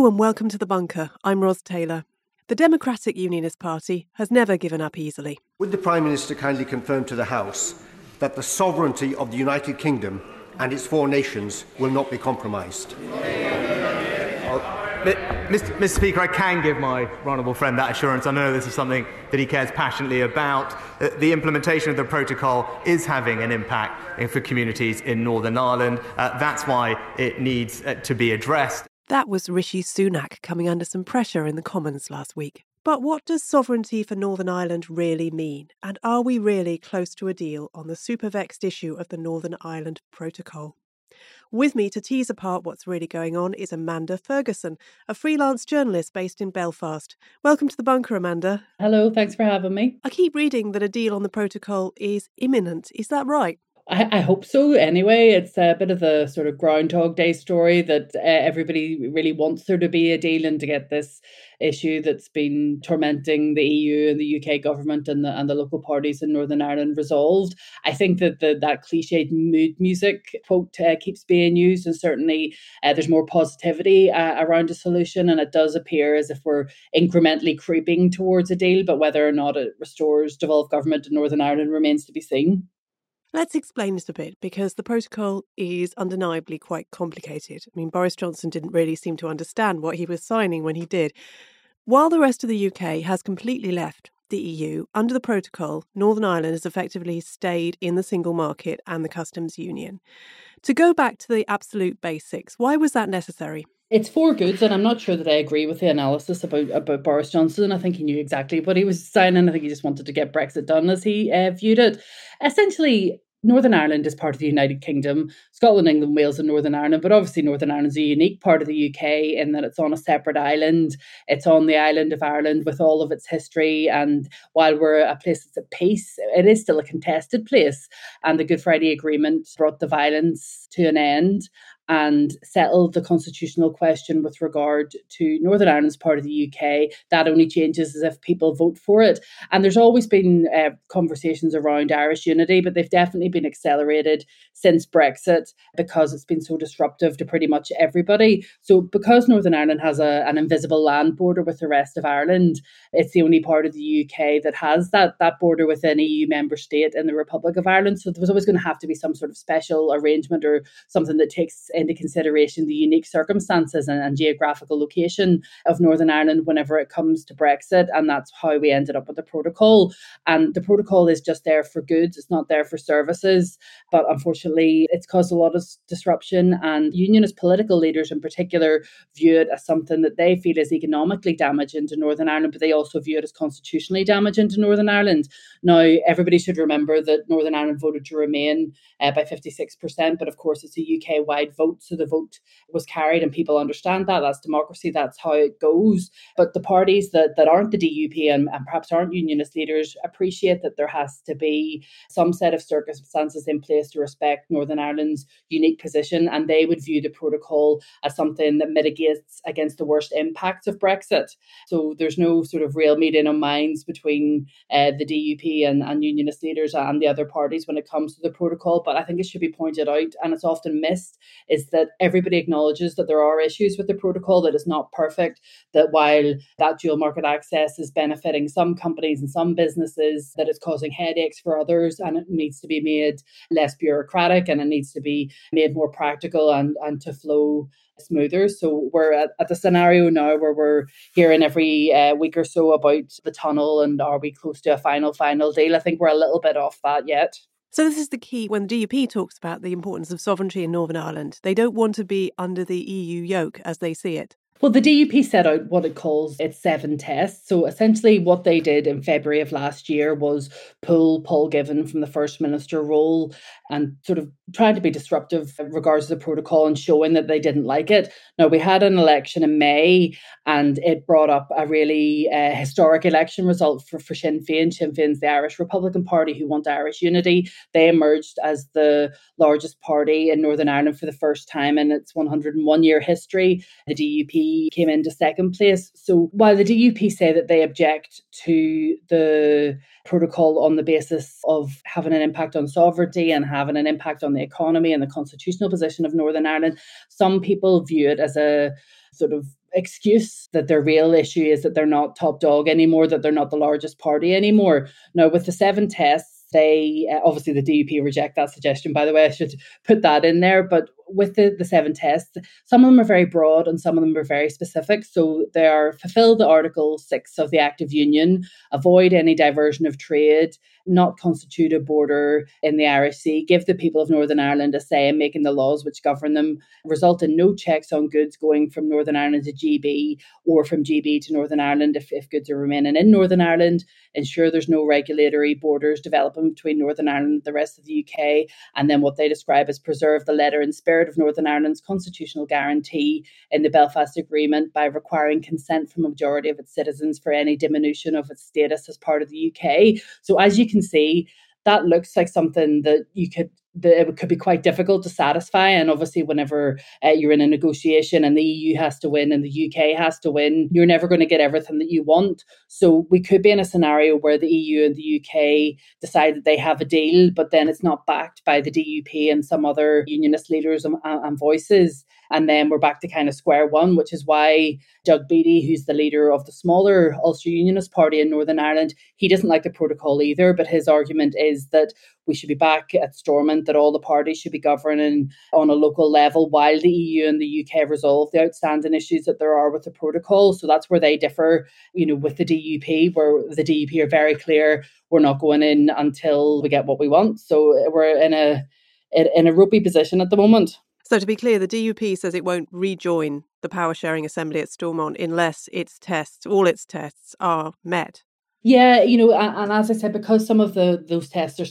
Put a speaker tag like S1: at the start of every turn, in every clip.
S1: Hello and welcome to The Bunker. I'm Ros Taylor. The Democratic Unionist Party has never given up easily.
S2: Would the Prime Minister kindly confirm to the House that the sovereignty of the United Kingdom and its four nations will not be compromised?
S3: Mr. Mr. Speaker, I can give my honourable friend that assurance. I know this is something that he cares passionately about. Uh, the implementation of the protocol is having an impact for communities in Northern Ireland. Uh, that's why it needs uh, to be addressed.
S1: That was Rishi Sunak coming under some pressure in the Commons last week. But what does sovereignty for Northern Ireland really mean? And are we really close to a deal on the super vexed issue of the Northern Ireland Protocol? With me to tease apart what's really going on is Amanda Ferguson, a freelance journalist based in Belfast. Welcome to the bunker, Amanda.
S4: Hello, thanks for having me.
S1: I keep reading that a deal on the protocol is imminent. Is that right?
S4: I, I, hope so. Anyway, it's a bit of a sort of Groundhog Day story that uh, everybody really wants there to be a deal and to get this issue that's been tormenting the EU and the UK government and the and the local parties in Northern Ireland resolved. I think that the, that cliched mood music quote uh, keeps being used, and certainly uh, there's more positivity uh, around a solution, and it does appear as if we're incrementally creeping towards a deal. But whether or not it restores devolved government in Northern Ireland remains to be seen.
S1: Let's explain this a bit because the protocol is undeniably quite complicated. I mean, Boris Johnson didn't really seem to understand what he was signing when he did. While the rest of the UK has completely left the EU, under the protocol, Northern Ireland has effectively stayed in the single market and the customs union. To go back to the absolute basics, why was that necessary?
S4: It's for goods, and I'm not sure that I agree with the analysis about, about Boris Johnson. I think he knew exactly what he was signing. I think he just wanted to get Brexit done as he uh, viewed it. Essentially, Northern Ireland is part of the United Kingdom, Scotland, England, Wales, and Northern Ireland. But obviously, Northern Ireland is a unique part of the UK in that it's on a separate island. It's on the island of Ireland with all of its history. And while we're a place that's at peace, it is still a contested place. And the Good Friday Agreement brought the violence to an end and settled the constitutional question with regard to Northern Ireland's part of the UK. That only changes as if people vote for it. And there's always been uh, conversations around Irish unity, but they've definitely been accelerated since Brexit because it's been so disruptive to pretty much everybody. So, because Northern Ireland has a, an invisible land border with the rest of Ireland, it's the only part of the UK that has that, that border with an EU member state in the Republic of Ireland. So, there was always going to have to be some sort of special arrangement or something that takes into consideration the unique circumstances and, and, geographical location of Northern Ireland whenever it comes to Brexit. And that's how we ended up with the protocol. And the protocol is just there for goods, it's not there for services. But unfortunately, it's caused a lot of disruption. And unionist political leaders in particular view it as something that they feel is economically damaging to Northern Ireland, but they also view it as constitutionally damaging to Northern Ireland. Now, everybody should remember that Northern Ireland voted to remain uh, by 56%, but of course, it's a UK wide vote. So the vote was carried, and people understand that. That's democracy. That's how it goes. But the parties that, that aren't the DUP and, and perhaps aren't unionist leaders appreciate that there has to be some set of circumstances in place to respect Northern Ireland's unique position. And they would view the protocol as something that mitigates against the worst impacts of Brexit. So there's no sort of real meeting of minds between uh, the DUP and, and unionist leaders and the other parties when it comes to the protocol. But I think it should be pointed out, and it's often missed, is that everybody acknowledges that there are issues with the protocol, that it's not perfect, that while that dual market access is benefiting some companies and some businesses, that it's causing headaches for others and it needs to be made less bureaucratic and it needs to be made more practical and, and to flow smoother. So we're at, at, the scenario now where we're hearing every uh, week or so about the tunnel and are we close to a final, final deal? I think we're a little bit off that yet.
S1: So, this is the key when the DUP talks about the importance of sovereignty in Northern Ireland. They don't want to be under the EU yoke as they see it.
S4: Well, the DUP set out what it calls its seven tests. So essentially, what they did in February of last year was pull Paul Givan from the First Minister role and sort of trying to be disruptive in regards to the protocol and showing that they didn't like it. Now, we had an election in May and it brought up a really uh, historic election result for, for Sinn Féin. Sinn Féin's the Irish Republican Party who want Irish unity. They emerged as the largest party in Northern Ireland for the first time in its 101 year history. The DUP came into second place. So while the DUP say that they object to the protocol on the basis of having an impact on sovereignty and having an impact on the economy and the constitutional position of Northern Ireland. Some people view it as a sort of excuse that their real issue is that they're not top dog anymore, that they're not the largest party anymore. Now, with the seven tests, they uh, obviously the DUP reject that suggestion. By the way, I should put that in there. But with the, the seven tests, some of them are very broad and some of them are very specific. So they are fulfill the Article 6 of the Act of Union, avoid any diversion of trade, not constitute a border in the Irish Sea, give the people of Northern Ireland a say in making the laws which govern them, result in no checks on goods going from Northern Ireland to GB or from GB to Northern Ireland if, if goods are remaining in Northern Ireland, ensure there's no regulatory borders developing between Northern Ireland and the rest of the UK, and then what they describe as preserve the letter and spirit of Northern Ireland's constitutional guarantee in the Belfast Agreement by requiring consent from a majority of its citizens for any diminution of its status as part of the UK. So, as you can see, that looks like something that you could that it could be quite difficult to satisfy. And obviously, whenever uh, you're in a negotiation and the EU has to win and the UK has to win, you're never going to get everything that you want. So we could be in a scenario where the EU and the UK decide that they have a deal, but then it's not backed by the DUP and some other unionist leaders and, and voices. And then we're back to kind of square one, which is why Doug Beattie, who's the leader of the smaller Ulster Unionist Party in Northern Ireland, he doesn't like the protocol either. But his argument is that we should be back at Stormont, that all the parties should be governing on a local level while the EU and the UK resolve the outstanding issues that there are with the protocol. So that's where they differ, you know, with the DUP, where the DUP are very clear we're not going in until we get what we want. So we're in a in a ropey position at the moment.
S1: So, to be clear, the DUP says it won't rejoin the power sharing assembly at Stormont unless its tests, all its tests, are met.
S4: Yeah, you know, and, and as I said, because some of the those tests are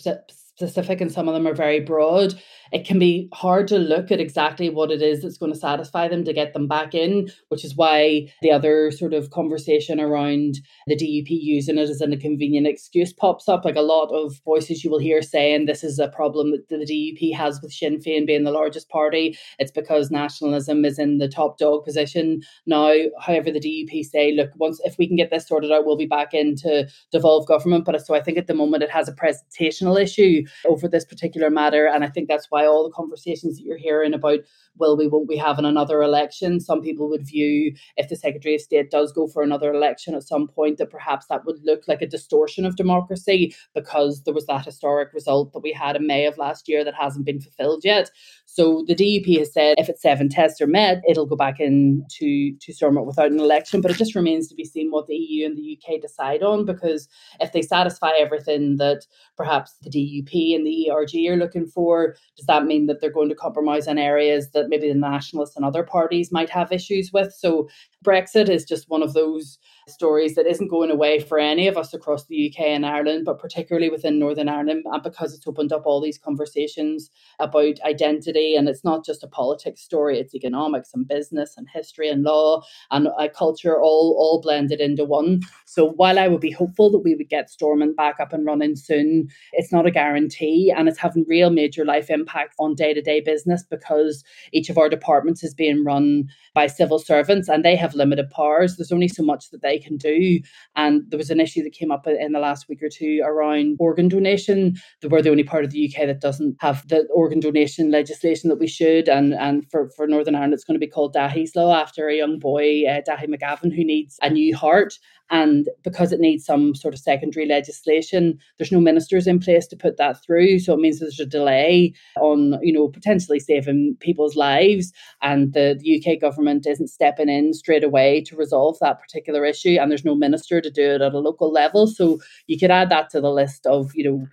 S4: specific and some of them are very broad, it can be hard to look at exactly what it is that's going to satisfy them to get them back in, which is why the other sort of conversation around the DUP using it as a convenient excuse pops up. Like a lot of voices you will hear saying this is a problem that the DUP has with Sinn Féin being the largest party. It's because nationalism is in the top dog position now. However, the DUP say, look, once if we can get this sorted out, we'll be back into devolved government. But so I think at the moment it has a presentational issue over this particular matter. And I think that's why all the conversations that you're hearing about will we, won't we have in another election, some people would view if the Secretary of State does go for another election at some point, that perhaps that would look like a distortion of democracy because there was that historic result that we had in May of last year that hasn't been fulfilled yet. So the DUP has said if it's seven tests are met, it'll go back into to Stormont without an election. But it just remains to be seen what the EU and the UK decide on because if they satisfy everything that perhaps the DUP and the ERG are looking for, does that mean that they're going to compromise on areas that maybe the nationalists and other parties might have issues with? So Brexit is just one of those stories that isn't going away for any of us across the UK and Ireland, but particularly within Northern Ireland, and because it's opened up all these conversations about identity. And it's not just a politics story, it's economics and business and history and law and culture all, all blended into one. So while I would be hopeful that we would get Stormont back up and running soon, it's not a guarantee and it's having real major life impact on day to day business because each of our departments is being run by civil servants and they have limited powers. There's only so much that they can do. And there was an issue that came up in the last week or two around organ donation. We're the only part of the UK that doesn't have the organ donation legislation that we should. And and for, for Northern Ireland, it's going to be called Daithí's Law after a young boy, uh, Daithí Mac Gabhann, who needs a new heart. And because it needs some sort of secondary legislation, there's no ministers in place to put that through. So it means there's a delay on, you know, potentially saving people's lives. And the, the UK government isn't stepping in straight away to resolve that particular issue. And there's no minister to do it at a local level. So you could add that to the list of, you know,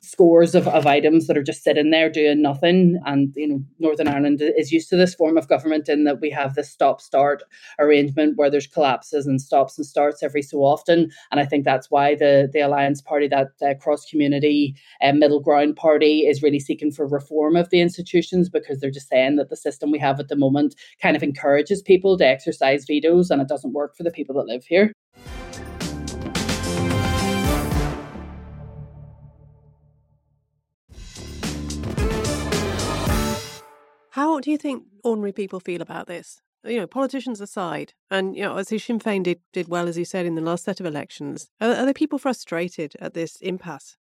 S4: scores of, of items that are just sitting there doing nothing. And you know, Northern Ireland is used to this form of government in that we have this stop start arrangement where there's collapses and stops and starts every so often. And I think that's why the the Alliance Party, that uh, cross community uh, middle ground party, is really seeking for reform of the institutions because they're just saying that the system we have at the moment kind of encourages people to exercise vetoes and it doesn't work for the people that live here.
S1: How do you think ordinary people feel about this? You know, politicians aside, and you know, as Sinn Féin did did well, as you said in the last set of elections, are, are there people frustrated at this impasse?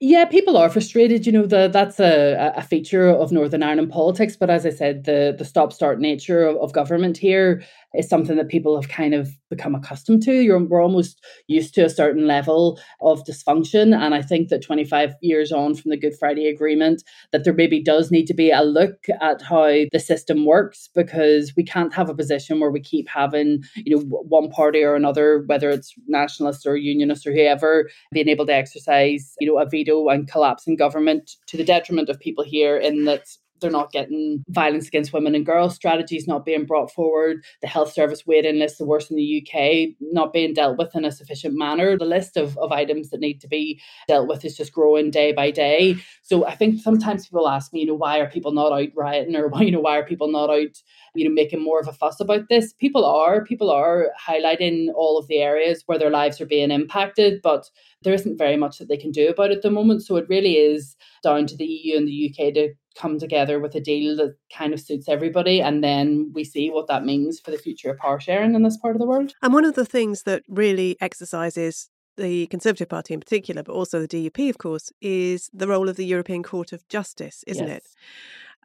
S4: Yeah, people are frustrated. You know, the, that's a, a feature of Northern Ireland politics. But as I said, the the stop start nature of, of government here is something that people have kind of become accustomed to. You're, we're almost used to a certain level of dysfunction. And I think that 25 years on from the Good Friday Agreement, that there maybe does need to be a look at how the system works because we can't have a position where we keep having, you know, one party or another, whether it's nationalists or unionists or whoever, being able to exercise, you know, a veto and collapsing government to the detriment of people here in that they're not getting violence against women and girls strategies not being brought forward, the health service waiting list, the worst in the UK, not being dealt with in a sufficient manner. The list of, of items that need to be dealt with is just growing day by day. So I think sometimes people ask me, you know, why are people not out rioting or why, you know, why are people not out, you know, making more of a fuss about this? People are, people are highlighting all of the areas where their lives are being impacted, but there isn't very much that they can do about it at the moment. So it really is down to the EU and the UK to come together with a deal that kind of suits everybody and then we see what that means for the future of power sharing in this part of the world.
S1: And one of the things that really exercises the Conservative Party in particular, but also the DUP, of course, is the role of the European Court of Justice, isn't
S4: yes.
S1: it?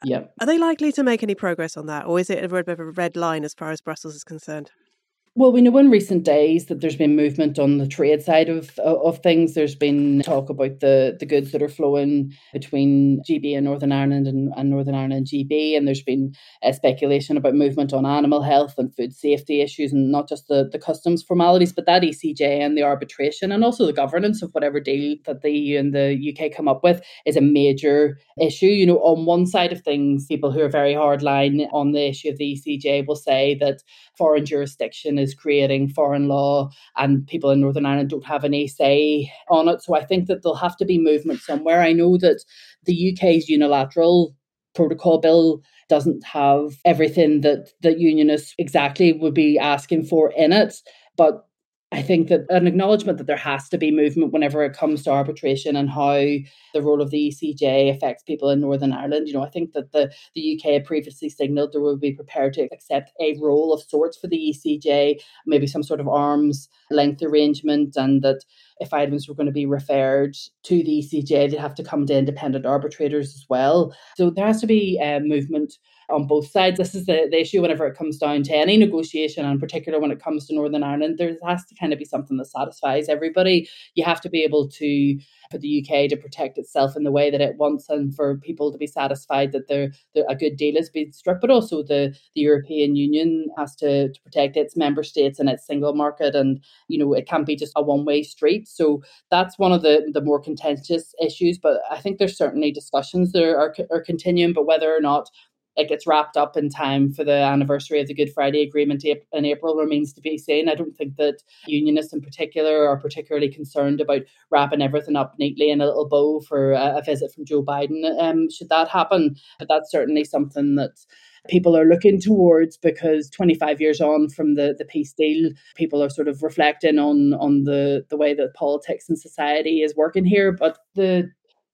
S4: Yeah.
S1: Are they likely to make any progress on that, or is it a bit of a red line as far as Brussels is concerned?
S4: Well, we know in recent days that there's been movement on the trade side of of things. There's been talk about the the goods that are flowing between GB and Northern Ireland and, and Northern Ireland and GB, and there's been a speculation about movement on animal health and food safety issues, and not just the the customs formalities, but that ECJ and the arbitration, and also the governance of whatever deal that the EU and the UK come up with is a major issue. You know, on one side of things, people who are very hardline on the issue of the ECJ will say that foreign jurisdiction is is creating foreign law and people in Northern Ireland don't have any say on it. So I think that there'll have to be movement somewhere. I know that the UK's unilateral protocol bill doesn't have everything that the unionists exactly would be asking for in it but I think that an acknowledgement that there has to be movement whenever it comes to arbitration and how the role of the ECJ affects people in Northern Ireland. You know, I think that the, the UK had previously signalled they would be prepared to accept a role of sorts for the ECJ, maybe some sort of arm's length arrangement, and that if items were going to be referred to the ECJ, they'd have to come to independent arbitrators as well. So there has to be uh, movement on both sides. This is the, the issue whenever it comes down to any negotiation, and in particular when it comes to Northern Ireland, there has to kind of be something that satisfies everybody. You have to be able to for the UK to protect itself in the way that it wants and for people to be satisfied that there a good deal is being struck, but also the, the European Union has to, to protect its member states and its single market and you know it can't be just a one-way street. So that's one of the, the more contentious issues. But I think there's certainly discussions that are, are continuing, but whether or not it gets wrapped up in time for the anniversary of the Good Friday Agreement in April remains to be seen. I don't think that unionists in particular are particularly concerned about wrapping everything up neatly in a little bow for a, visit from Joe Biden. Um, should that happen, but that's certainly something that people are looking towards because 25 years on from the, the peace deal, people are sort of reflecting on on the, the way that politics and society is working here. But the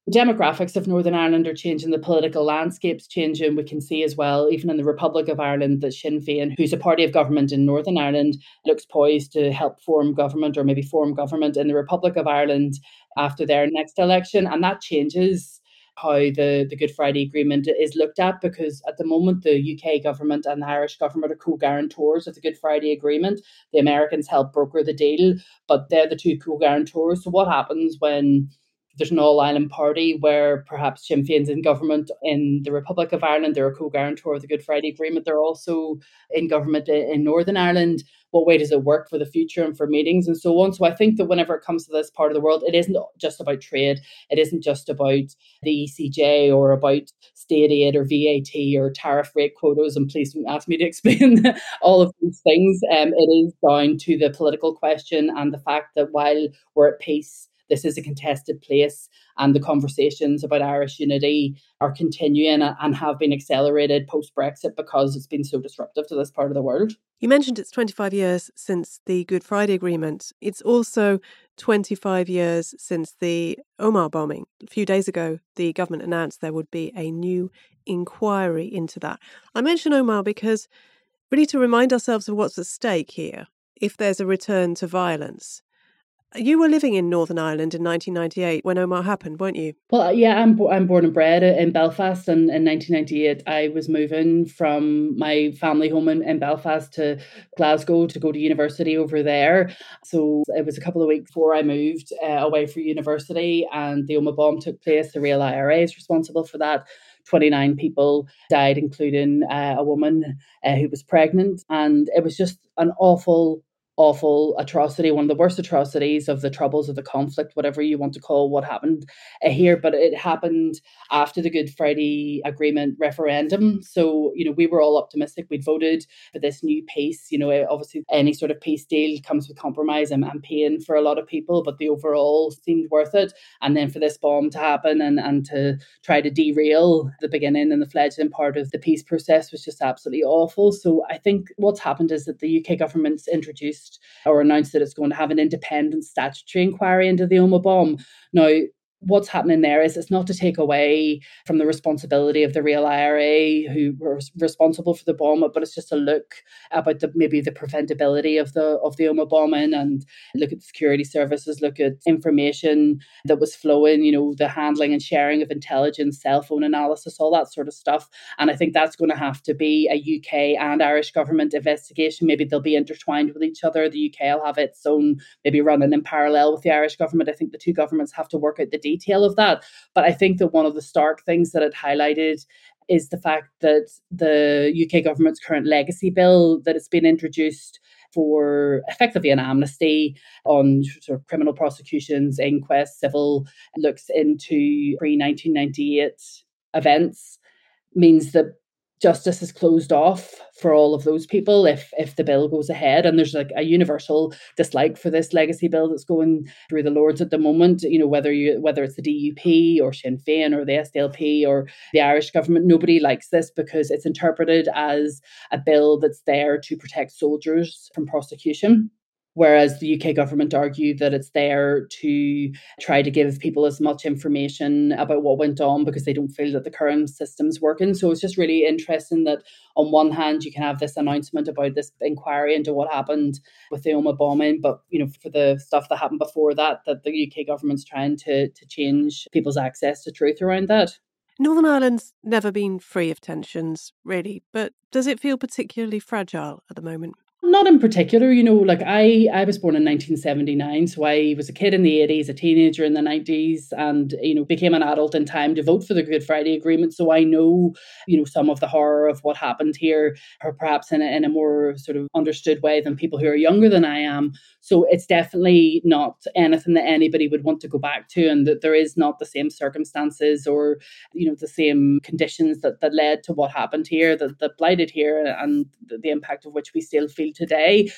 S4: the demographics of Northern Ireland are changing, the political landscape's changing. We can see as well, even in the Republic of Ireland, that Sinn Féin, who's a party of government in Northern Ireland, looks poised to help form government or maybe form government in the Republic of Ireland after their next election. And that changes how the, the Good Friday Agreement is looked at because at the moment the UK government and the Irish government are co-guarantors of the Good Friday Agreement. The Americans help broker the deal, but they're the two co-guarantors. So what happens when there's an all Ireland party where perhaps Sinn Féin's in government in the Republic of Ireland. They're a co guarantor of the Good Friday Agreement. They're also in government in Northern Ireland. What way does it work for the future and for meetings and so on? So I think that whenever it comes to this part of the world, it isn't just about trade. It isn't just about the ECJ or about state aid or VAT or tariff rate quotas. And please don't ask me to explain all of these things. Um, it is down to the political question and the fact that while we're at peace, this is a contested place, and the conversations about Irish unity are continuing and have been accelerated post Brexit because it's been so disruptive to this part of the world.
S1: You mentioned it's 25 years since the Good Friday Agreement. It's also 25 years since the Omagh bombing. A few days ago, the government announced there would be a new inquiry into that. I mention Omagh because need to remind ourselves of what's at stake here if there's a return to violence You were living in Northern Ireland in 1998 when Omagh happened, weren't you?
S4: Well, uh, yeah, I'm, I'm born and bred in Belfast, and in 1998, I was moving from my family home in, in Belfast to Glasgow to go to university over there. So it was a couple of weeks before I moved uh, away for university, and the Omagh bomb took place. The real IRA is responsible for that. 29 people died, including uh, a woman uh, who was pregnant. And it was just an awful awful atrocity, one of the worst atrocities of the troubles of the conflict, whatever you want to call what happened uh, here. But it happened after the Good Friday Agreement referendum. So, you know, we were all optimistic. We'd voted for this new peace. You know, eh, obviously, any sort of peace deal comes with compromise and, and pain for a lot of people, but the overall seemed worth it. And then for this bomb to happen and, and to try to derail the beginning and the fledgling part of the peace process was just absolutely awful. So, I think what's happened is that the UK government's introduced or announced that it's going to have an independent statutory inquiry into the Omagh bomb. Now, what's happening there is it's not to take away from the responsibility of the real IRA who were responsible for the bomb, but it's just a look about the maybe the preventability of the of the Omagh bombing and look at security services, look at information that was flowing, you know, the handling and sharing of intelligence, cell phone analysis, all that sort of stuff. And I think that's going to have to be a UK and Irish government investigation. Maybe they'll be intertwined with each other. The UK will have its own, maybe running in parallel with the Irish government. I think the two governments have to work out the details detail of that. But I think that one of the stark things that it highlighted is the fact that the UK government's current legacy bill that it's been introduced for effectively an amnesty on sort of criminal prosecutions, inquests, civil looks into pre 1998 events means that justice is closed off for all of those people if if the bill goes ahead. And there's like a universal dislike for this legacy bill that's going through the lords at the moment. You know whether you whether it's the DUP or Sinn Féin or the SDLP or the Irish government nobody likes this because it's interpreted as a bill that's there to protect soldiers from prosecution Whereas the UK government argued that it's there to try to give people as much information about what went on because they don't feel that the current system's working. So it's just really interesting that on one hand you can have this announcement about this inquiry into what happened with the Omagh bombing, but you know, for the stuff that happened before that, that the UK government's trying to to change people's access to truth around that.
S1: Northern Ireland's never been free of tensions, really, but does it feel particularly fragile at the moment?
S4: Not in particular, you know, like I I was born in 1979, so I was a kid in the 80s, a teenager in the 90s, and you know, became an adult in time to vote for the Good Friday Agreement. So I know, you know, some of the horror of what happened here, or perhaps in a, in a more sort of understood way than people who are younger than I am. So it's definitely not anything that anybody would want to go back to, and that there is not the same circumstances or, you know, the same conditions that, that led to what happened here, that, that blighted here, and the, the impact of which we still feel today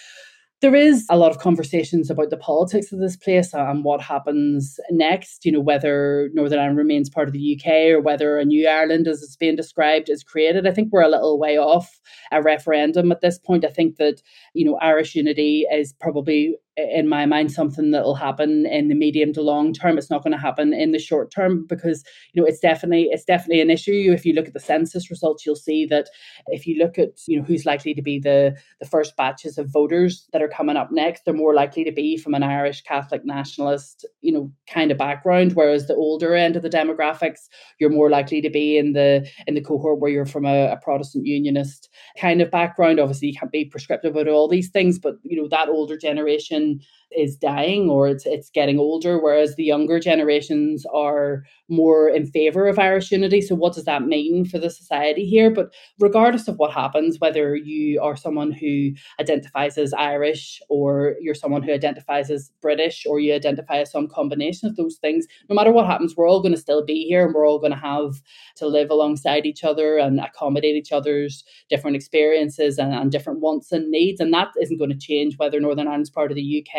S4: there is a lot of conversations about the politics of this place uh, and what happens next, you know, whether Northern Ireland remains part of the UK or whether a new Ireland, as it's being described, is created. I think we're a little way off a referendum at this point. I think that, you know, Irish unity is probably in my mind something that will happen in the medium to long term. It's not going to happen in the short term because you know it's definitely it's definitely an issue. If you look at the census results you'll see that if you look at you know who's likely to be the the first batches of voters that are coming up next they're more likely to be from an irish catholic nationalist you know kind of background whereas the older end of the demographics you're more likely to be in the in the cohort where you're from a, a protestant unionist kind of background. Obviously you can't be prescriptive about all these things but you know that older generation and is dying or it's it's getting older, whereas the younger generations are more in favor of Irish unity. So what does that mean for the society here? But regardless of what happens, whether you are someone who identifies as Irish or you're someone who identifies as British or you identify as some combination of those things, no matter what happens, we're all going to still be here and we're all going to have to live alongside each other and accommodate each other's different experiences and, and different wants and needs. And that isn't going to change whether Northern Ireland's part of the UK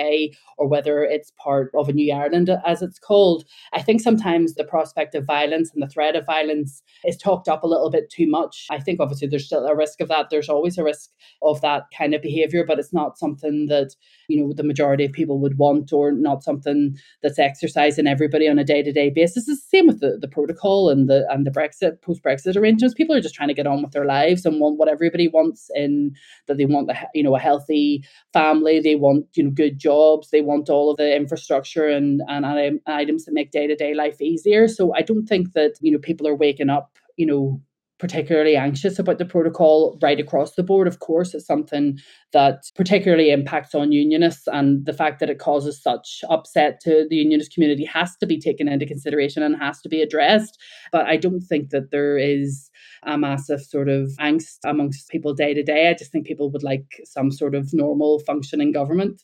S4: or whether it's part of a New Ireland, as it's called. I think sometimes the prospect of violence and the threat of violence is talked up a little bit too much. I think obviously there's still a risk of that. There's always a risk of that kind of behavior, but it's not something that, you know, the majority of people would want or not something that's exercised in everybody on a day-to-day basis. It's the same with the, the protocol and the and the Brexit, post-Brexit arrangements. People are just trying to get on with their lives and want what everybody wants in that they want the you know a healthy family, they want, you know, good jobs they want all of the infrastructure and, and items that make day to day life easier. So I don't think that, you know, people are waking up, you know, particularly anxious about the protocol right across the board. Of course, it's something that particularly impacts on unionists, and the fact that it causes such upset to the unionist community has to be taken into consideration and has to be addressed. But I don't think that there is a massive sort of angst amongst people day to day. I just think people would like some sort of normal functioning government.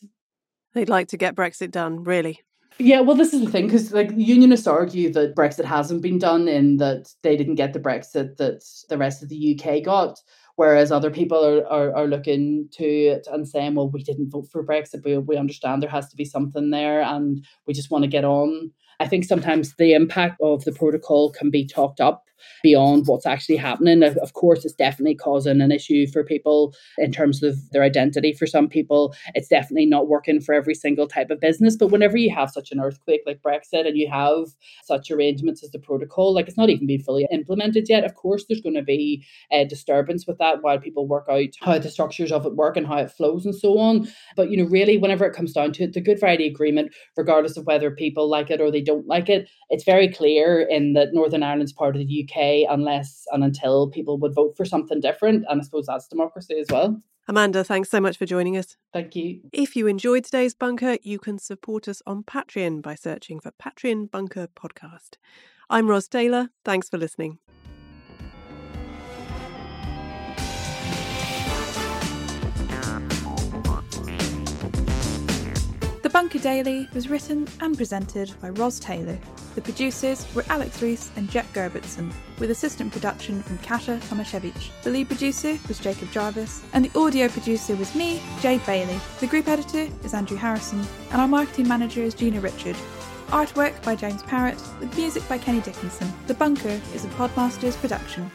S1: They'd like to get Brexit done, really.
S4: Yeah, well, this is the thing because like unionists argue that Brexit hasn't been done in that they didn't get the Brexit that the rest of the UK got, whereas other people are, are, are looking to it and saying, well, we didn't vote for Brexit, but we understand there has to be something there, and we just want to get on. I think sometimes the impact of the protocol can be talked up beyond what's actually happening. Of course, it's definitely causing an issue for people in terms of their identity. For some people, it's definitely not working for every single type of business. But whenever you have such an earthquake like Brexit and you have such arrangements as the protocol, like it's not even been fully implemented yet, of course, there's going to be a disturbance with that while people work out how the structures of it work and how it flows and so on. But, you know, really, whenever it comes down to it, the Good Friday Agreement, regardless of whether people like it or they don't like it, it's very clear in that Northern Ireland's part of the UK UK unless and until people would vote for something different. And I suppose that's democracy as well.
S1: Amanda, thanks so much for joining us.
S4: Thank you.
S1: If you enjoyed today's bunker, you can support us on Patreon by searching for Patreon Bunker Podcast. I'm Ros Taylor. Thanks for listening.
S5: Bunker Daily was written and presented by Ros Taylor. The producers were Alex Rees and Jet Gerbertson, with assistant production from Kasia Tomaszewicz. The lead producer was Jacob Jarvis, and the audio producer was me, Jade Bailey. The group editor is Andrew Harrison, and our marketing manager is Gina Richard. Artwork by James Parrott, with music by Kenny Dickinson. The Bunker is a Podmasters production.